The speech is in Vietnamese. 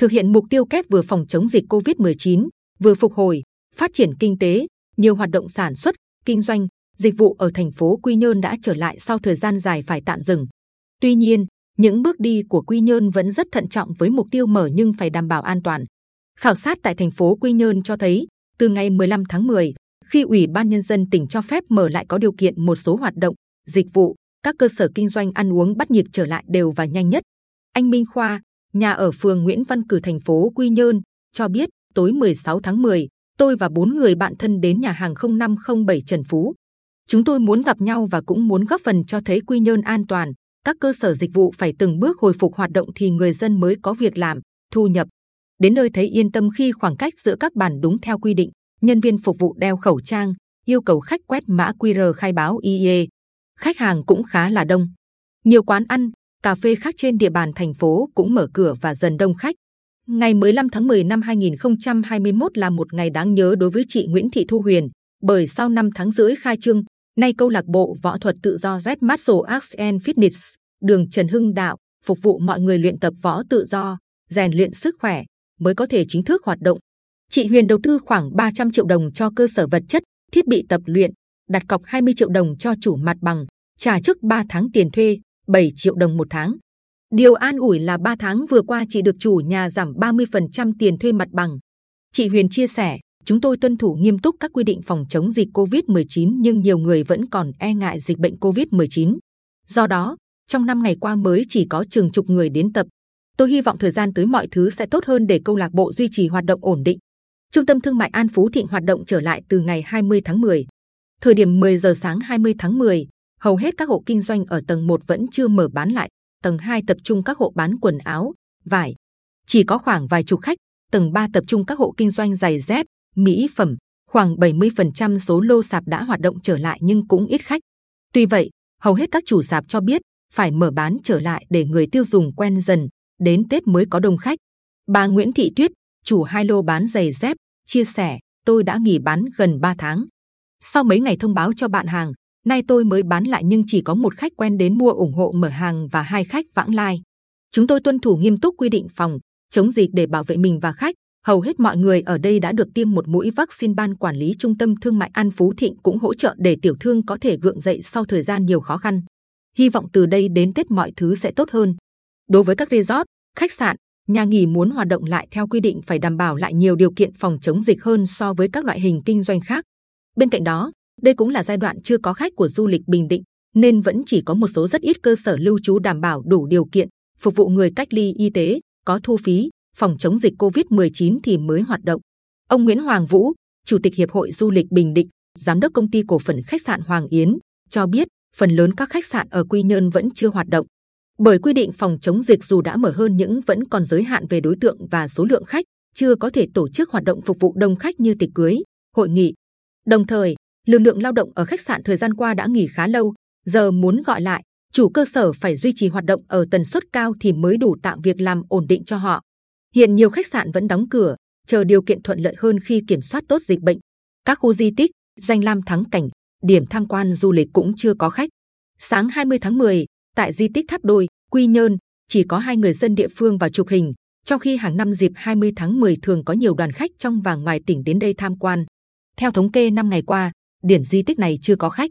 thực hiện mục tiêu kép vừa phòng chống dịch Covid-19, vừa phục hồi, phát triển kinh tế. Nhiều hoạt động sản xuất, kinh doanh, dịch vụ ở thành phố Quy Nhơn đã trở lại sau thời gian dài phải tạm dừng. Tuy nhiên, những bước đi của Quy Nhơn vẫn rất thận trọng với mục tiêu mở nhưng phải đảm bảo an toàn. Khảo sát tại thành phố Quy Nhơn cho thấy, từ ngày 15 tháng 10, khi Ủy ban Nhân dân tỉnh cho phép mở lại có điều kiện một số hoạt động, dịch vụ, các cơ sở kinh doanh ăn uống bắt nhịp trở lại đều và nhanh nhất. Anh Minh Khoa, nhà ở phường Nguyễn Văn Cử thành phố Quy Nhơn, cho biết tối 16 tháng 10, tôi và bốn người bạn thân đến nhà hàng 0507 Trần Phú. Chúng tôi muốn gặp nhau và cũng muốn góp phần cho thấy Quy Nhơn an toàn. Các cơ sở dịch vụ phải từng bước hồi phục hoạt động thì người dân mới có việc làm, thu nhập. Đến nơi thấy yên tâm khi khoảng cách giữa các bàn đúng theo quy định. Nhân viên phục vụ đeo khẩu trang, yêu cầu khách quét mã QR khai báo IE. Khách hàng cũng khá là đông. Nhiều quán ăn, cà phê khác trên địa bàn thành phố cũng mở cửa và dần đông khách. Ngày 15 tháng 10 năm 2021 là một ngày đáng nhớ đối với chị Nguyễn Thị Thu Huyền, bởi sau 5 tháng rưỡi khai trương, nay câu lạc bộ võ thuật tự do Z Muscle Arts and Fitness, đường Trần Hưng Đạo, phục vụ mọi người luyện tập võ tự do, rèn luyện sức khỏe, mới có thể chính thức hoạt động. Chị Huyền đầu tư khoảng 300 triệu đồng cho cơ sở vật chất, thiết bị tập luyện, đặt cọc 20 triệu đồng cho chủ mặt bằng, trả trước 3 tháng tiền thuê, 7 triệu đồng một tháng. Điều an ủi là 3 tháng vừa qua chị được chủ nhà giảm 30% tiền thuê mặt bằng. Chị Huyền chia sẻ, chúng tôi tuân thủ nghiêm túc các quy định phòng chống dịch Covid-19 nhưng nhiều người vẫn còn e ngại dịch bệnh Covid-19. Do đó, trong năm ngày qua mới chỉ có chừng chục người đến tập. Tôi hy vọng thời gian tới mọi thứ sẽ tốt hơn để câu lạc bộ duy trì hoạt động ổn định. Trung tâm thương mại An Phú Thịnh hoạt động trở lại từ ngày 20 tháng 10. Thời điểm 10 giờ sáng 20 tháng 10, hầu hết các hộ kinh doanh ở tầng 1 vẫn chưa mở bán lại. Tầng 2 tập trung các hộ bán quần áo, vải. Chỉ có khoảng vài chục khách. Tầng 3 tập trung các hộ kinh doanh giày dép, mỹ phẩm. Khoảng 70% số lô sạp đã hoạt động trở lại nhưng cũng ít khách. Tuy vậy, hầu hết các chủ sạp cho biết phải mở bán trở lại để người tiêu dùng quen dần. Đến Tết mới có đông khách. Bà Nguyễn Thị Tuyết, chủ hai lô bán giày dép, chia sẻ: tôi đã nghỉ bán gần 3 tháng. Sau mấy ngày thông báo cho bạn hàng, nay tôi mới bán lại nhưng chỉ có một khách quen đến mua ủng hộ mở hàng và hai khách vãng lai. Chúng tôi tuân thủ nghiêm túc quy định phòng chống dịch để bảo vệ mình và khách. Hầu hết mọi người ở đây đã được tiêm một mũi vaccine. Ban quản lý trung tâm thương mại An Phú Thịnh cũng hỗ trợ để tiểu thương có thể gượng dậy sau thời gian nhiều khó khăn. Hy vọng từ đây đến Tết mọi thứ sẽ tốt hơn. Đối với các resort, khách sạn, nhà nghỉ muốn hoạt động lại theo quy định phải đảm bảo lại nhiều điều kiện phòng chống dịch hơn so với các loại hình kinh doanh khác. Bên cạnh đó, đây cũng là giai đoạn chưa có khách của du lịch Bình Định, nên vẫn chỉ có một số rất ít cơ sở lưu trú đảm bảo đủ điều kiện phục vụ người cách ly y tế, có thu phí, phòng chống dịch Covid-19 thì mới hoạt động. Ông Nguyễn Hoàng Vũ, Chủ tịch Hiệp hội Du lịch Bình Định, Giám đốc công ty cổ phần khách sạn Hoàng Yến, cho biết phần lớn các khách sạn ở Quy Nhơn vẫn chưa hoạt động. Bởi quy định phòng chống dịch dù đã mở hơn những vẫn còn giới hạn về đối tượng và số lượng khách, chưa có thể tổ chức hoạt động phục vụ đông khách như tiệc cưới, hội nghị. Đồng thời, lực lượng lao động ở khách sạn thời gian qua đã nghỉ khá lâu, giờ muốn gọi lại, chủ cơ sở phải duy trì hoạt động ở tần suất cao thì mới đủ tạo việc làm ổn định cho họ. Hiện nhiều khách sạn vẫn đóng cửa, chờ điều kiện thuận lợi hơn khi kiểm soát tốt dịch bệnh. Các khu di tích, danh lam thắng cảnh, điểm tham quan du lịch cũng chưa có khách. Sáng 20 tháng 10, tại di tích Tháp Đôi, Quy Nhơn, chỉ có hai người dân địa phương vào chụp hình, trong khi hàng năm dịp 20 tháng 10 thường có nhiều đoàn khách trong và ngoài tỉnh đến đây tham quan. Theo thống kê năm ngày qua, điểm di tích này chưa có khách.